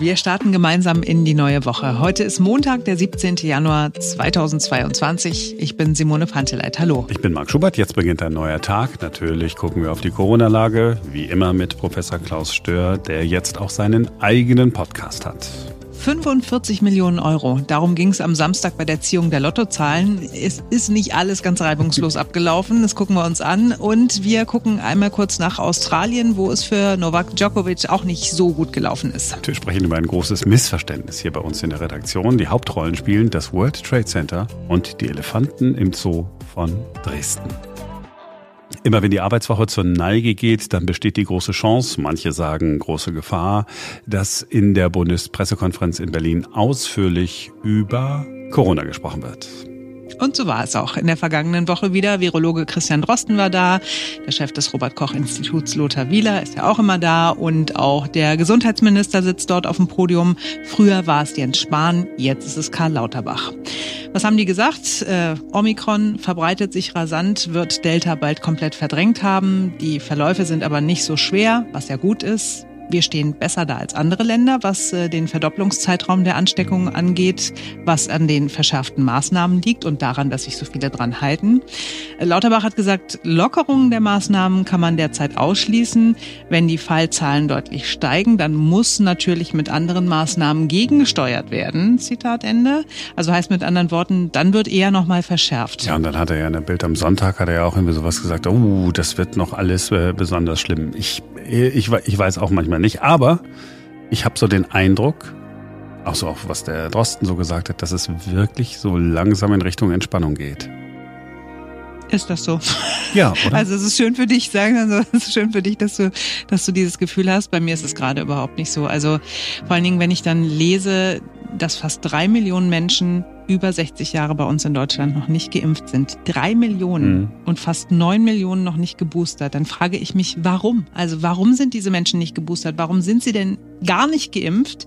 Wir starten gemeinsam in die neue Woche. Heute ist Montag, der 17. Januar 2022. Ich bin Simone Panteleit. Hallo. Ich bin Marc Schubert. Jetzt beginnt ein neuer Tag. Natürlich gucken wir auf die Corona-Lage, wie immer mit Professor Klaus Stör, der jetzt auch seinen eigenen Podcast hat. 45 Millionen Euro. Darum ging es am Samstag bei der Ziehung der Lottozahlen. Es ist nicht alles ganz reibungslos abgelaufen. Das gucken wir uns an. Und wir gucken einmal kurz nach Australien, wo es für Novak Djokovic auch nicht so gut gelaufen ist. Wir sprechen über ein großes Missverständnis hier bei uns in der Redaktion. Die Hauptrollen spielen das World Trade Center und die Elefanten im Zoo von Dresden. Immer wenn die Arbeitswoche zur Neige geht, dann besteht die große Chance, manche sagen große Gefahr, dass in der Bundespressekonferenz in Berlin ausführlich über Corona gesprochen wird. Und so war es auch in der vergangenen Woche wieder. Virologe Christian Drosten war da, der Chef des Robert Koch Instituts Lothar Wieler ist ja auch immer da und auch der Gesundheitsminister sitzt dort auf dem Podium. Früher war es Jens Spahn, jetzt ist es Karl Lauterbach. Was haben die gesagt? Äh, Omikron verbreitet sich rasant, wird Delta bald komplett verdrängt haben. Die Verläufe sind aber nicht so schwer, was ja gut ist. Wir stehen besser da als andere Länder, was äh, den Verdopplungszeitraum der Ansteckungen angeht, was an den verschärften Maßnahmen liegt und daran, dass sich so viele dran halten. Äh, Lauterbach hat gesagt, Lockerungen der Maßnahmen kann man derzeit ausschließen. Wenn die Fallzahlen deutlich steigen, dann muss natürlich mit anderen Maßnahmen gegengesteuert werden. Zitat Ende. Also heißt mit anderen Worten, dann wird eher nochmal verschärft. Ja, und dann hat er ja in der Bild am Sonntag hat er ja auch irgendwie sowas gesagt, oh, das wird noch alles äh, besonders schlimm. Ich, ich, ich weiß auch manchmal nicht. Aber ich habe so den Eindruck, auch so auch was der Drosten so gesagt hat, dass es wirklich so langsam in Richtung Entspannung geht. Ist das so? Ja, oder? Also es ist schön für dich, sagen also es ist schön für dich, dass du, dass du dieses Gefühl hast. Bei mir ist es gerade überhaupt nicht so. Also vor allen Dingen, wenn ich dann lese, dass fast drei Millionen Menschen über 60 Jahre bei uns in Deutschland noch nicht geimpft sind. Drei Millionen mhm. und fast neun Millionen noch nicht geboostert. Dann frage ich mich, warum? Also warum sind diese Menschen nicht geboostert? Warum sind sie denn gar nicht geimpft?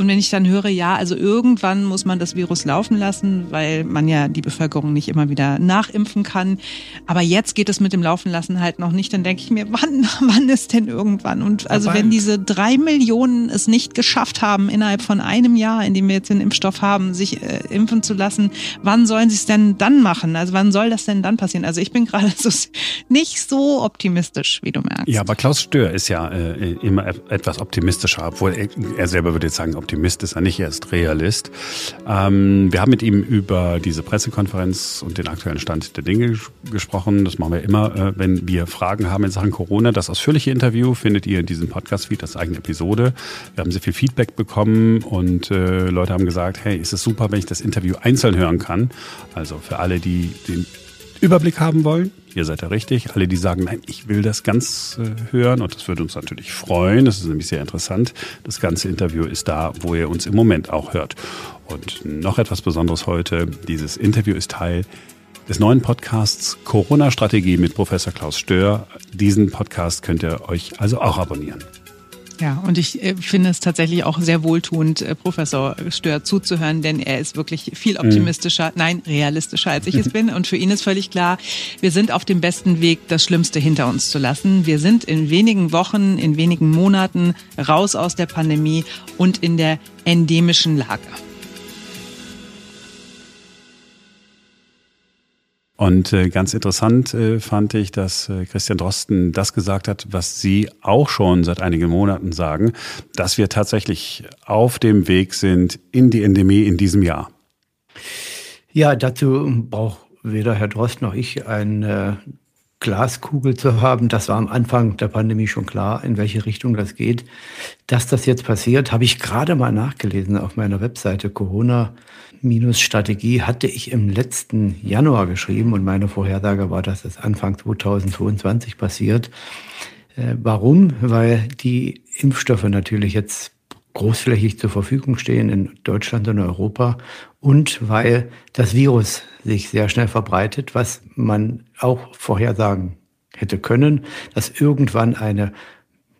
Und wenn ich dann höre, ja, also irgendwann muss man das Virus laufen lassen, weil man ja die Bevölkerung nicht immer wieder nachimpfen kann. Aber jetzt geht es mit dem Laufen lassen halt noch nicht. Dann denke ich mir, wann, wann ist denn irgendwann? Und also wenn diese drei Millionen es nicht geschafft haben, innerhalb von einem Jahr, in dem wir jetzt den Impfstoff haben, sich äh, impfen zu lassen, wann sollen sie es denn dann machen? Also wann soll das denn dann passieren? Also ich bin gerade so nicht so optimistisch, wie du merkst. Ja, aber Klaus Stör ist ja äh, immer etwas optimistischer, obwohl er, er selber würde jetzt sagen, Optimist ist er nicht, er ist Realist. Ähm, wir haben mit ihm über diese Pressekonferenz und den aktuellen Stand der Dinge gesprochen. Das machen wir immer, äh, wenn wir Fragen haben in Sachen Corona. Das ausführliche Interview findet ihr in diesem Podcast-Feed als eigene Episode. Wir haben sehr viel Feedback bekommen und äh, Leute haben gesagt, hey, ist es super, wenn ich das Interview einzeln hören kann. Also für alle, die den Überblick haben wollen, Ihr seid ja richtig. Alle, die sagen, nein, ich will das ganz äh, hören und das würde uns natürlich freuen. Das ist nämlich sehr interessant. Das ganze Interview ist da, wo ihr uns im Moment auch hört. Und noch etwas Besonderes heute. Dieses Interview ist Teil des neuen Podcasts Corona-Strategie mit Professor Klaus Stör. Diesen Podcast könnt ihr euch also auch abonnieren. Ja, und ich äh, finde es tatsächlich auch sehr wohltuend, äh, Professor Stör zuzuhören, denn er ist wirklich viel mhm. optimistischer, mhm. nein, realistischer als ich es bin. Und für ihn ist völlig klar, wir sind auf dem besten Weg, das Schlimmste hinter uns zu lassen. Wir sind in wenigen Wochen, in wenigen Monaten raus aus der Pandemie und in der endemischen Lage. Und äh, ganz interessant äh, fand ich, dass äh, Christian Drosten das gesagt hat, was Sie auch schon seit einigen Monaten sagen, dass wir tatsächlich auf dem Weg sind in die Endemie in diesem Jahr. Ja, dazu braucht weder Herr Drosten noch ich eine Glaskugel zu haben. Das war am Anfang der Pandemie schon klar, in welche Richtung das geht. Dass das jetzt passiert, habe ich gerade mal nachgelesen auf meiner Webseite Corona Strategie hatte ich im letzten Januar geschrieben und meine Vorhersage war, dass es Anfang 2022 passiert. Äh, warum? Weil die Impfstoffe natürlich jetzt großflächig zur Verfügung stehen in Deutschland und Europa und weil das Virus sich sehr schnell verbreitet, was man auch vorhersagen hätte können, dass irgendwann eine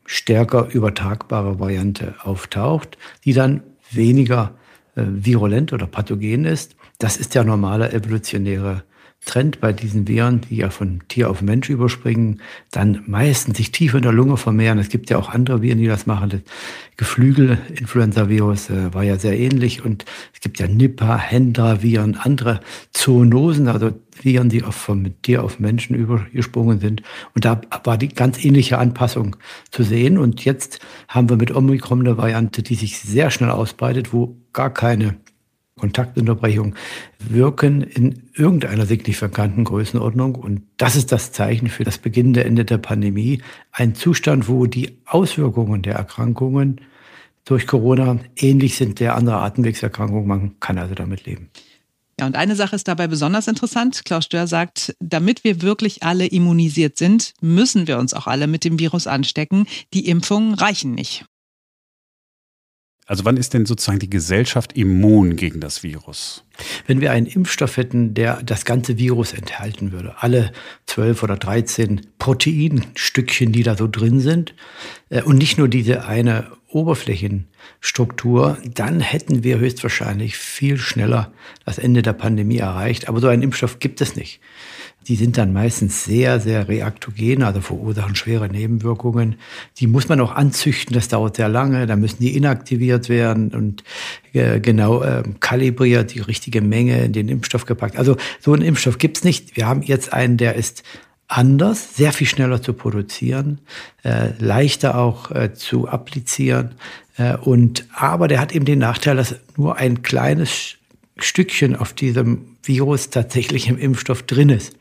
stärker übertragbare Variante auftaucht, die dann weniger äh, virulent oder pathogen ist. Das ist der normale evolutionäre Trend bei diesen Viren, die ja von Tier auf Mensch überspringen, dann meistens sich tief in der Lunge vermehren. Es gibt ja auch andere Viren, die das machen. Das Geflügel-Influenza-Virus äh, war ja sehr ähnlich. Und es gibt ja Nipah, Hendra-Viren, andere Zoonosen, also Viren, die auch vom Tier auf Menschen übergesprungen sind. Und da war die ganz ähnliche Anpassung zu sehen. Und jetzt haben wir mit Omikron eine Variante, die sich sehr schnell ausbreitet, wo gar keine Kontaktunterbrechung wirken in irgendeiner signifikanten Größenordnung. Und das ist das Zeichen für das beginnende Ende der Pandemie. Ein Zustand, wo die Auswirkungen der Erkrankungen durch Corona ähnlich sind der anderer Atemwegserkrankungen. Man kann also damit leben. Ja, und eine Sache ist dabei besonders interessant. Klaus Stör sagt, damit wir wirklich alle immunisiert sind, müssen wir uns auch alle mit dem Virus anstecken. Die Impfungen reichen nicht. Also wann ist denn sozusagen die Gesellschaft immun gegen das Virus? Wenn wir einen Impfstoff hätten, der das ganze Virus enthalten würde, alle zwölf oder dreizehn Proteinstückchen, die da so drin sind, äh, und nicht nur diese eine Oberflächenstruktur, dann hätten wir höchstwahrscheinlich viel schneller das Ende der Pandemie erreicht. Aber so einen Impfstoff gibt es nicht. Die sind dann meistens sehr, sehr reaktogen, also verursachen schwere Nebenwirkungen. Die muss man auch anzüchten, das dauert sehr lange. Da müssen die inaktiviert werden und äh, genau äh, kalibriert, die richtige Menge in den Impfstoff gepackt. Also so einen Impfstoff gibt's nicht. Wir haben jetzt einen, der ist anders, sehr viel schneller zu produzieren, äh, leichter auch äh, zu applizieren. Und aber der hat eben den Nachteil, dass nur ein kleines Stückchen auf diesem Virus tatsächlich im Impfstoff drin ist.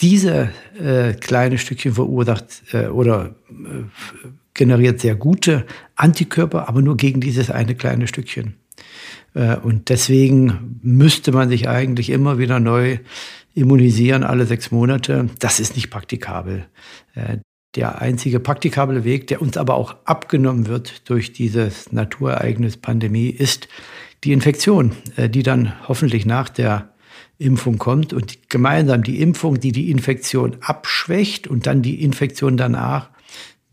Diese äh, kleine Stückchen verursacht äh, oder äh, generiert sehr gute Antikörper, aber nur gegen dieses eine kleine Stückchen. Äh, und deswegen müsste man sich eigentlich immer wieder neu immunisieren, alle sechs Monate. Das ist nicht praktikabel. Der einzige praktikable Weg, der uns aber auch abgenommen wird durch dieses Naturereignis Pandemie, ist die Infektion, äh, die dann hoffentlich nach der Impfung kommt und gemeinsam die Impfung, die die Infektion abschwächt und dann die Infektion danach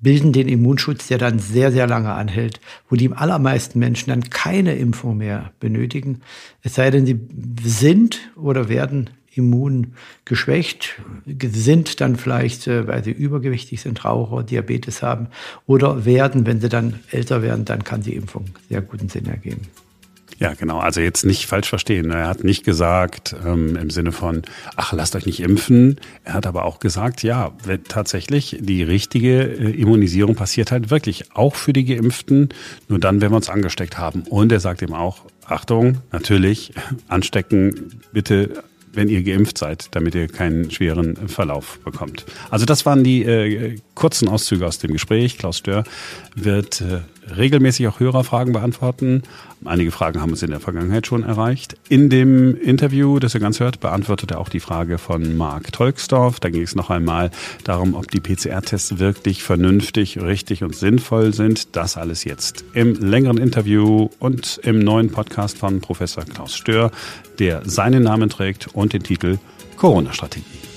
bilden den Immunschutz, der dann sehr, sehr lange anhält, wo die allermeisten Menschen dann keine Impfung mehr benötigen, es sei denn, sie sind oder werden immun geschwächt, sind dann vielleicht, äh, weil sie übergewichtig sind, Raucher, Diabetes haben oder werden, wenn sie dann älter werden, dann kann die Impfung sehr guten Sinn ergeben. Ja, genau. Also jetzt nicht falsch verstehen. Er hat nicht gesagt ähm, im Sinne von, ach, lasst euch nicht impfen. Er hat aber auch gesagt, ja, tatsächlich die richtige äh, Immunisierung passiert halt wirklich auch für die Geimpften, nur dann, wenn wir uns angesteckt haben. Und er sagt eben auch, Achtung, natürlich, anstecken bitte wenn ihr geimpft seid, damit ihr keinen schweren Verlauf bekommt. Also das waren die äh, kurzen Auszüge aus dem Gespräch. Klaus Stör wird äh, regelmäßig auch Hörerfragen beantworten. Einige Fragen haben uns in der Vergangenheit schon erreicht. In dem Interview, das ihr ganz hört, beantwortet er auch die Frage von Marc Tolksdorf. Da ging es noch einmal darum, ob die PCR-Tests wirklich vernünftig, richtig und sinnvoll sind. Das alles jetzt im längeren Interview und im neuen Podcast von Professor Klaus Stör, der seinen Namen trägt und den Titel Corona-Strategie.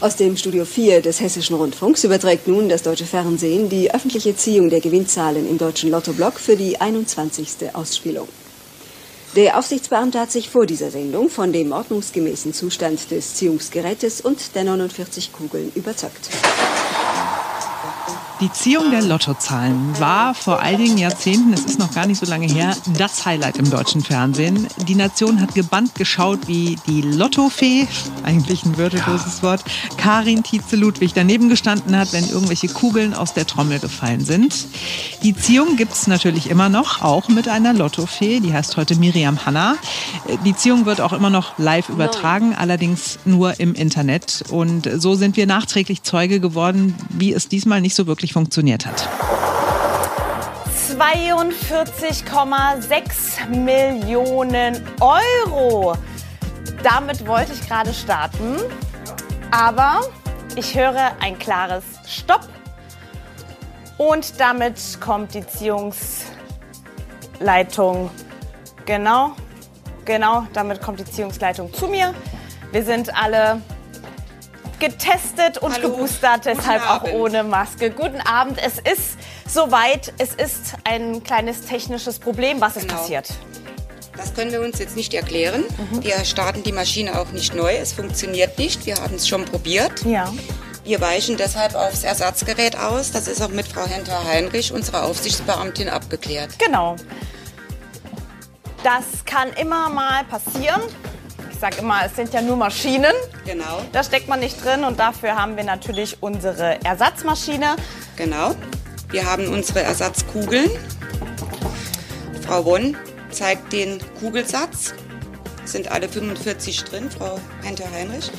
Aus dem Studio 4 des Hessischen Rundfunks überträgt nun das deutsche Fernsehen die öffentliche Ziehung der Gewinnzahlen im deutschen Lottoblock für die 21. Ausspielung. Der Aufsichtsbeamte hat sich vor dieser Sendung von dem ordnungsgemäßen Zustand des Ziehungsgerätes und der 49 Kugeln überzeugt. Die Ziehung der Lottozahlen war vor einigen Jahrzehnten, es ist noch gar nicht so lange her, das Highlight im deutschen Fernsehen. Die Nation hat gebannt geschaut, wie die Lottofee, eigentlich ein würdeloses Wort, Karin Tietze-Ludwig daneben gestanden hat, wenn irgendwelche Kugeln aus der Trommel gefallen sind. Die Ziehung gibt es natürlich immer noch, auch mit einer Lottofee, die heißt heute Miriam Hanna. Die Ziehung wird auch immer noch live übertragen, allerdings nur im Internet. Und so sind wir nachträglich Zeuge geworden, wie es diesmal nicht so wirklich wirklich funktioniert hat. 42,6 Millionen Euro. Damit wollte ich gerade starten, aber ich höre ein klares Stopp und damit kommt die Ziehungsleitung genau Genau, damit kommt die Ziehungsleitung zu mir. Wir sind alle getestet und Hallo. geboostert, deshalb auch ohne Maske. Guten Abend. Es ist soweit. Es ist ein kleines technisches Problem. Was ist Genau. passiert? Das können wir uns jetzt nicht erklären. Wir starten die Maschine auch nicht neu. Es funktioniert nicht. Wir haben es schon probiert. Ja. Wir weichen deshalb aufs Ersatzgerät aus. Das ist auch mit Frau Henter-Heinrich, unserer Aufsichtsbeamtin, abgeklärt. Genau. Das kann immer mal passieren. Ich sage immer, es sind ja nur Maschinen. Genau, Da steckt man nicht drin und dafür haben wir natürlich unsere Ersatzmaschine. genau. Wir haben unsere Ersatzkugeln. Frau Wonn zeigt den Kugelsatz. Sind alle 45 drin, Frau Henter-Heinrich.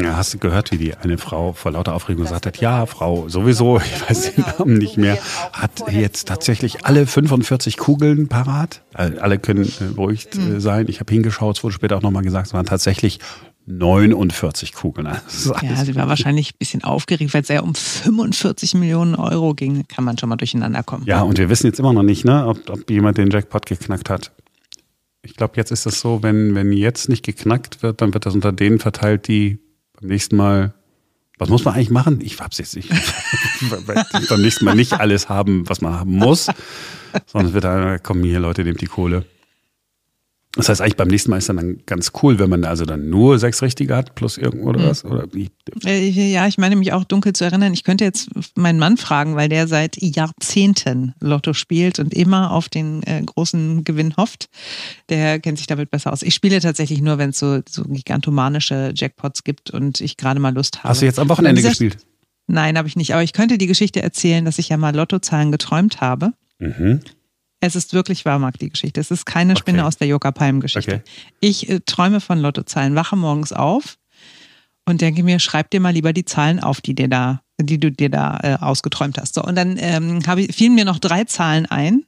Ja, hast du gehört, wie die eine Frau vor lauter Aufregung gesagt hat, ja, Frau sowieso, ich weiß den Genau. Namen nicht mehr, hat jetzt tatsächlich alle 45 Kugeln parat. Alle können äh, beruhigt Hm. äh, sein. Ich habe hingeschaut, es wurde später auch nochmal gesagt, es waren tatsächlich 49 Kugeln. Ja, sie war wahrscheinlich ein bisschen aufgeregt, weil es ja um 45 Millionen Euro ging. Kann man schon mal durcheinander kommen. Ja, und wir wissen jetzt immer noch nicht, ne, ob, ob jemand den Jackpot geknackt hat. Ich glaube, jetzt ist es so, wenn, wenn jetzt nicht geknackt wird, dann wird das unter denen verteilt, die beim nächsten Mal. Was muss man eigentlich machen? Ich hab's jetzt nicht. Beim nächsten Mal nicht alles haben, was man haben muss, sondern es wird dann, komm hier, Leute, nehmt die Kohle. Das heißt, eigentlich beim nächsten Mal ist dann, dann ganz cool, wenn man also dann nur sechs Richtige hat plus irgendwo oder was? Oder wie? Äh, Ja, ich meine mich auch dunkel zu erinnern. Ich könnte jetzt meinen Mann fragen, weil der seit Jahrzehnten Lotto spielt und immer auf den äh, großen Gewinn hofft. Der kennt sich damit besser aus. Ich spiele tatsächlich nur, wenn es so, so gigantomanische Jackpots gibt und ich gerade mal Lust habe. Hast du jetzt am Wochenende gespielt? Nein, habe ich nicht. Aber ich könnte die Geschichte erzählen, dass ich ja mal Lottozahlen geträumt habe. Mhm. Es ist wirklich wahr, Marc, die Geschichte. Es ist keine Spinne Okay. aus der Joka-Palm-Geschichte. Okay. Ich äh, träume von Lottozahlen, wache morgens auf und denke mir, schreib dir mal lieber die Zahlen auf, die dir da, die du dir da äh, ausgeträumt hast. So, und dann ähm, habe ich, fielen mir noch drei Zahlen ein.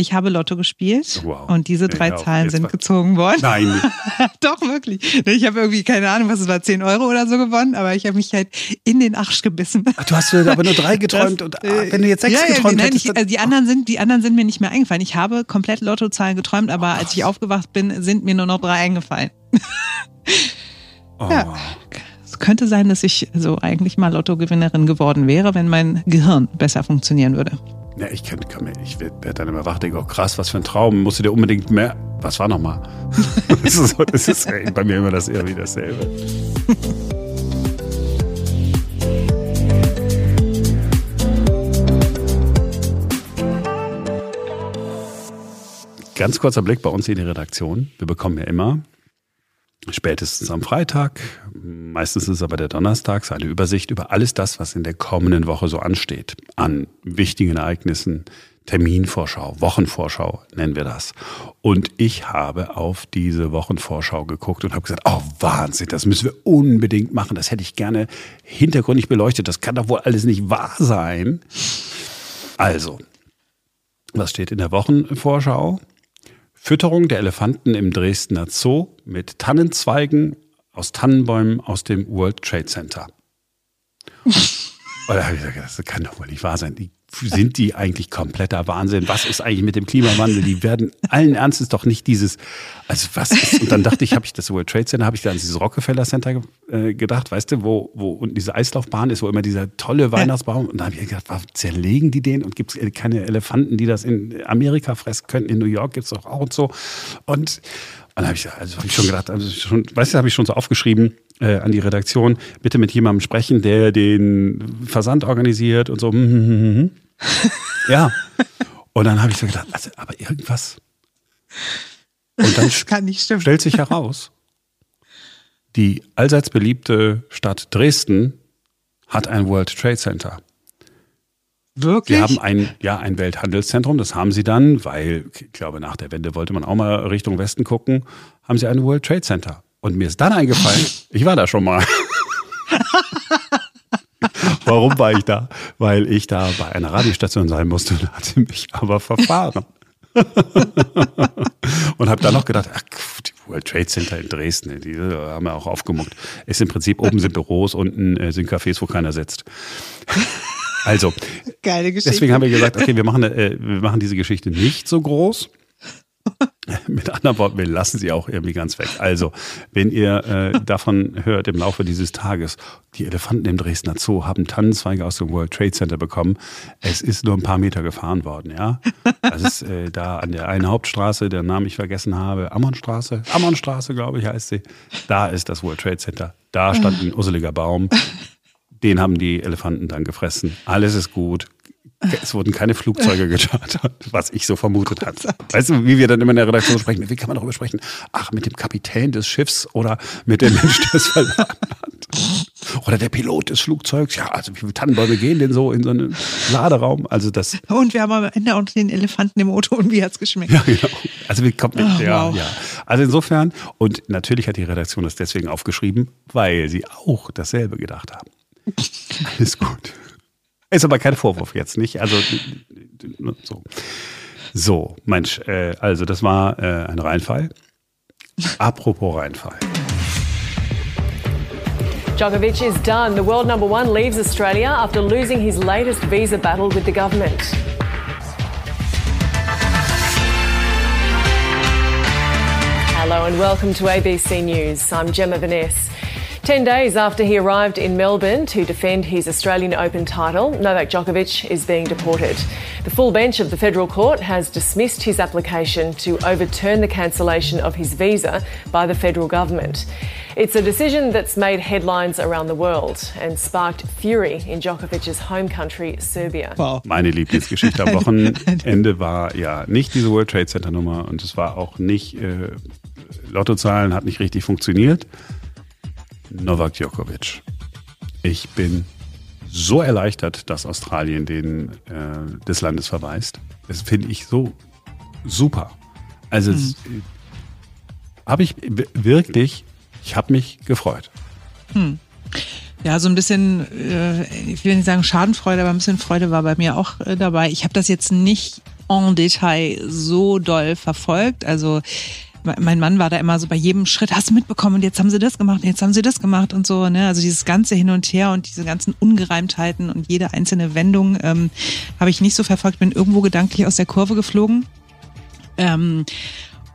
Ich habe Lotto gespielt Wow. und diese drei auf Zahlen jetzt sind gezogen worden. Nein. Doch, wirklich. Ich habe irgendwie, keine Ahnung, was es war, 10 Euro oder so gewonnen, aber ich habe mich halt in den Arsch gebissen. Ach, du hast aber nur drei geträumt Das, und äh, wenn du jetzt sechs ja, ja, geträumt nein, hättest, ich, also die anderen sind, die anderen sind mir nicht mehr eingefallen. Ich habe komplett Lottozahlen geträumt, aber als ich aufgewacht bin, sind mir nur noch drei eingefallen. oh. ja. Es könnte sein, dass ich so eigentlich mal Lottogewinnerin geworden wäre, wenn mein Gehirn besser funktionieren würde. Ja, ich kann, kann mir, ich werde werd dann immer wach, denke, oh krass, was für ein Traum. Musst du dir unbedingt mehr. Was war nochmal? das ist, so, das ist ey, bei mir immer das irgendwie dasselbe. Ganz kurzer Blick bei uns in die Redaktion. Wir bekommen ja immer spätestens am Freitag, meistens ist aber der Donnerstag, so eine Übersicht über alles das, was in der kommenden Woche so ansteht. An wichtigen Ereignissen, Terminvorschau, Wochenvorschau nennen wir das. Und ich habe auf diese Wochenvorschau geguckt und habe gesagt, oh Wahnsinn, das müssen wir unbedingt machen. Das hätte ich gerne hintergründig beleuchtet. Das kann doch wohl alles nicht wahr sein. Also, was steht in der Wochenvorschau? Fütterung der Elefanten im Dresdner Zoo mit Tannenzweigen aus Tannenbäumen aus dem World Trade Center. Da habe ich gesagt, das kann doch wohl nicht wahr sein. Die, sind die eigentlich kompletter Wahnsinn? Was ist eigentlich mit dem Klimawandel? Die werden allen Ernstes doch nicht dieses, also was ist, und dann dachte ich, habe ich das World Trade Center, habe ich da an dieses Rockefeller Center äh, gedacht, weißt du, wo, wo unten diese Eislaufbahn ist, wo immer dieser tolle Weihnachtsbaum, und da habe ich gedacht, warum zerlegen die den und gibt es keine Elefanten, die das in Amerika fressen können? In New York gibt es doch auch und so. Und dann habe ich, also hab ich schon gedacht, also schon, weißt du, habe ich schon so aufgeschrieben äh, an die Redaktion, bitte mit jemandem sprechen, der den Versand organisiert und so. Hm, hm, hm. Ja. Und dann habe ich so gedacht, also, aber irgendwas. Und dann Das kann nicht stimmen. stellt sich heraus, die allseits beliebte Stadt Dresden hat ein World Trade Center. Wirklich? Sie haben ein, ja, ein Welthandelszentrum, das haben sie dann, weil ich glaube, nach der Wende wollte man auch mal Richtung Westen gucken, haben sie ein World Trade Center. Und mir ist dann eingefallen, ich war da schon mal. Warum war ich da? Weil ich da bei einer Radiostation sein musste und hatte mich aber verfahren. und habe dann noch gedacht, ach, die World Trade Center in Dresden, die äh, haben wir auch aufgemuckt. Ist im Prinzip, oben sind Büros, unten äh, sind Cafés, wo keiner sitzt. Also, Geile Geschichte. Deswegen haben wir gesagt, okay, wir machen, äh, wir machen diese Geschichte nicht so groß. Mit anderen Worten, wir lassen sie auch irgendwie ganz weg. Also, wenn ihr äh, davon hört im Laufe dieses Tages, die Elefanten im Dresdner Zoo haben Tannenzweige aus dem World Trade Center bekommen. Es ist nur ein paar Meter gefahren worden, ja. Das ist äh, da an der einen Hauptstraße, der Namen ich vergessen habe, Ammonstraße, Ammonstraße, glaube ich, heißt sie. Da ist das World Trade Center. Da stand ein usseliger Baum. Den haben die Elefanten dann gefressen. Alles ist gut. Es wurden keine Flugzeuge gechartert, was ich so vermutet hatte. Weißt du, wie wir dann immer in der Redaktion sprechen? Wie kann man darüber sprechen? Ach, mit dem Kapitän des Schiffs oder mit dem Mensch, der es verladen hat. Oder der Pilot des Flugzeugs. Ja, also wie viele Tannenbäume gehen denn so in so einen Laderaum? Also das. Und wir haben am Ende auch den Elefanten im Auto und wie hat's geschmeckt? Ja, genau. Also wie kommt Oh, ja, wow. ja. Also insofern, und natürlich hat die Redaktion das deswegen aufgeschrieben, weil sie auch dasselbe gedacht haben. Alles gut. Ist aber kein Vorwurf jetzt, nicht? Also so. So, Mensch, äh, also das war äh, ein Reinfall. Apropos Reinfall. Djokovic is done. The world number one leaves Australia after losing his latest visa battle with the government. Hello and welcome to ABC News. I'm Gemma Vaness. Ten days after he arrived in Melbourne to defend his Australian Open title, Novak Djokovic is being deported. The full bench of the federal court has dismissed his application to overturn the cancellation of his visa by the federal government. It's a decision that's made headlines around the world and sparked fury in Djokovic's home country, Serbia. Wow. Meine Lieblingsgeschichte am Wochenende war ja nicht diese World Trade Center Nummer und es war auch nicht, äh, Lottozahlen hat nicht richtig funktioniert. Novak Djokovic. Ich bin so erleichtert, dass Australien den äh, des Landes verweist. Das finde ich so super. Also es, äh, habe ich wirklich, ich habe mich gefreut. Ja, so ein bisschen, äh, ich will nicht sagen Schadenfreude, aber ein bisschen Freude war bei mir auch äh, dabei. Ich habe das jetzt nicht en Detail so doll verfolgt. Also mein Mann war da immer so bei jedem Schritt, hast du mitbekommen und jetzt haben sie das gemacht und jetzt haben sie das gemacht und so. Ne? Also dieses ganze Hin und Her und diese ganzen Ungereimtheiten und jede einzelne Wendung ähm, habe ich nicht so verfolgt, bin irgendwo gedanklich aus der Kurve geflogen. Ähm,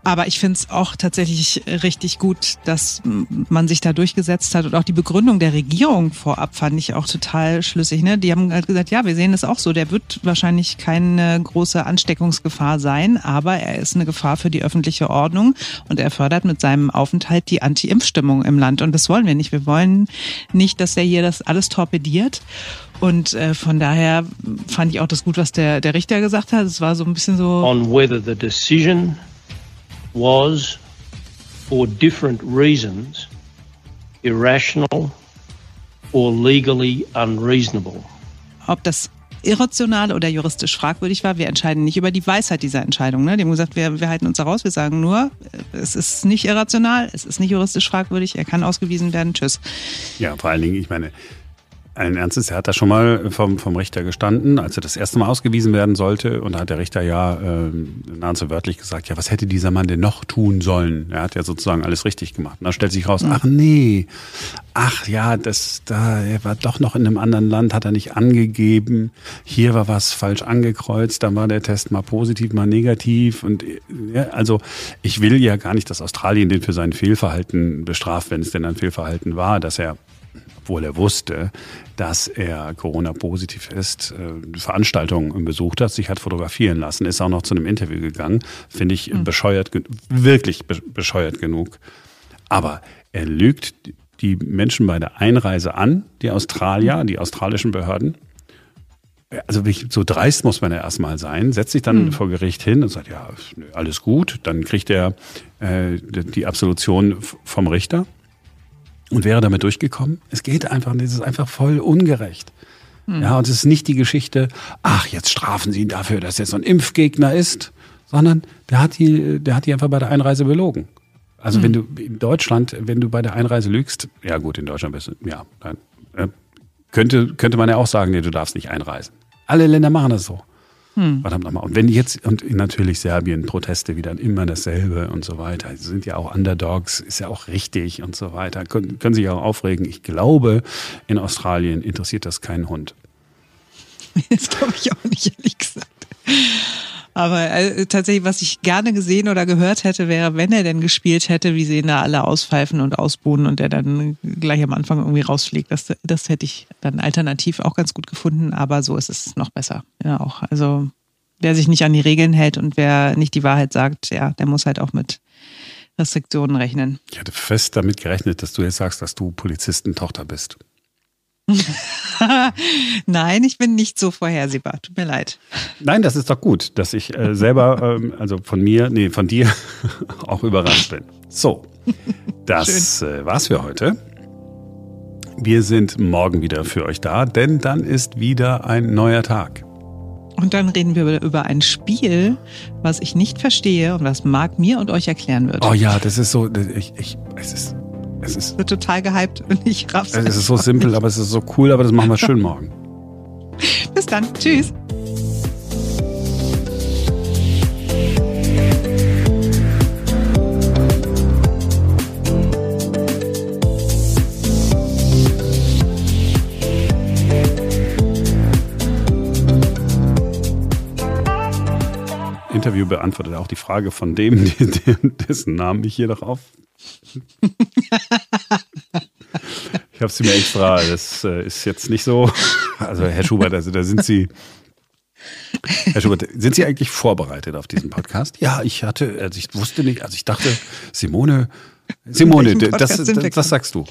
aber ich finde es auch tatsächlich richtig gut, dass man sich da durchgesetzt hat und auch die Begründung der Regierung vorab fand ich auch total schlüssig. Ne? Die haben halt gesagt, ja, wir sehen es auch so. Der wird wahrscheinlich keine große Ansteckungsgefahr sein, aber er ist eine Gefahr für die öffentliche Ordnung und er fördert mit seinem Aufenthalt die Anti-Impf-Stimmung im Land. Und das wollen wir nicht. Wir wollen nicht, dass er hier das alles torpediert. Und äh, von daher fand ich auch das gut, was der, der Richter gesagt hat. Es war so ein bisschen so. on whether the decision was, for different reasons, irrational or legally unreasonable. ob das irrational oder juristisch fragwürdig war. Wir entscheiden nicht über die Weisheit dieser Entscheidung. Ne? Die haben gesagt, wir, wir halten uns da raus. Wir sagen nur, es ist nicht irrational, es ist nicht juristisch fragwürdig, er kann ausgewiesen werden. Tschüss. Ja, vor allen Dingen, ich meine, ein Ernstes, er hat da schon mal vom, vom Richter gestanden, als er das erste Mal ausgewiesen werden sollte. Und da hat der Richter ja äh, nahezu wörtlich gesagt, ja, was hätte dieser Mann denn noch tun sollen? Er hat ja sozusagen alles richtig gemacht. Und dann stellt sich raus, ach nee, ach ja, das, da, er war doch noch in einem anderen Land, hat er nicht angegeben. Hier war was falsch angekreuzt, dann war der Test mal positiv, mal negativ. Und ja, also ich will ja gar nicht, dass Australien den für sein Fehlverhalten bestraft, wenn es denn ein Fehlverhalten war, dass er obwohl er wusste, dass er Corona-positiv ist, äh, Veranstaltungen besucht hat, sich hat fotografieren lassen, ist auch noch zu einem Interview gegangen. Finde ich bescheuert, ge- wirklich be bescheuert genug. Aber er lügt die Menschen bei der Einreise an, die Australier, die australischen Behörden. Also so dreist muss man ja erstmal sein, setzt sich dann vor Gericht hin und sagt, ja, alles gut, dann kriegt er äh, die Absolution vom Richter und wäre damit durchgekommen. Es geht einfach, nicht, es ist einfach voll ungerecht. Ja, und es ist nicht die Geschichte, ach, jetzt strafen sie ihn dafür, dass er so ein Impfgegner ist, sondern der hat die, der hat die einfach bei der Einreise belogen. Also wenn du in Deutschland, wenn du bei der Einreise lügst, ja gut, in Deutschland bist du, ja, äh, könnte, könnte man ja auch sagen, nee, du darfst nicht einreisen. Alle Länder machen das so. Verdammt nochmal. Und wenn jetzt, und natürlich Serbien, Proteste wieder immer dasselbe und so weiter. Sie sind ja auch Underdogs, ist ja auch richtig und so weiter. Können, können sich auch aufregen. Ich glaube, in Australien interessiert das keinen Hund. Das glaube ich auch nicht, ehrlich gesagt. Aber äh, tatsächlich, was ich gerne gesehen oder gehört hätte, wäre, wenn er denn gespielt hätte, wie sie ihn da alle auspfeifen und ausbohnen und der dann gleich am Anfang irgendwie rausfliegt. Das, das hätte ich dann alternativ auch ganz gut gefunden, aber so ist es noch besser. Ja, auch. Also wer sich nicht an die Regeln hält und wer nicht die Wahrheit sagt, ja, der muss halt auch mit Restriktionen rechnen. Ich hatte fest damit gerechnet, dass du jetzt sagst, dass du Polizistentochter bist. Nein, ich bin nicht so vorhersehbar. Tut mir leid. Nein, das ist doch gut, dass ich äh, selber, ähm, also von mir, nee, von dir auch überrascht bin. So, das äh, war's für heute. Wir sind morgen wieder für euch da, denn dann ist wieder ein neuer Tag. Und dann reden wir über ein Spiel, was ich nicht verstehe und was Marc mir und euch erklären wird. Oh ja, das ist so, ich, ich, es ist, es ist. Wird total gehypt und ich raff's. Es ist so simpel, aber es ist so cool, aber das machen wir schön morgen. Bis dann. Tschüss. Interview beantwortet auch die Frage von dem, dessen Namen ich hier noch auf. ich habe sie mir extra, das äh, ist jetzt nicht so. Also Herr Schubert, also da sind Sie. Herr Schubert, sind Sie eigentlich vorbereitet auf diesen Podcast? Ja, ich hatte, also ich wusste nicht, also ich dachte, Simone, Simone, das, das, was sagst du?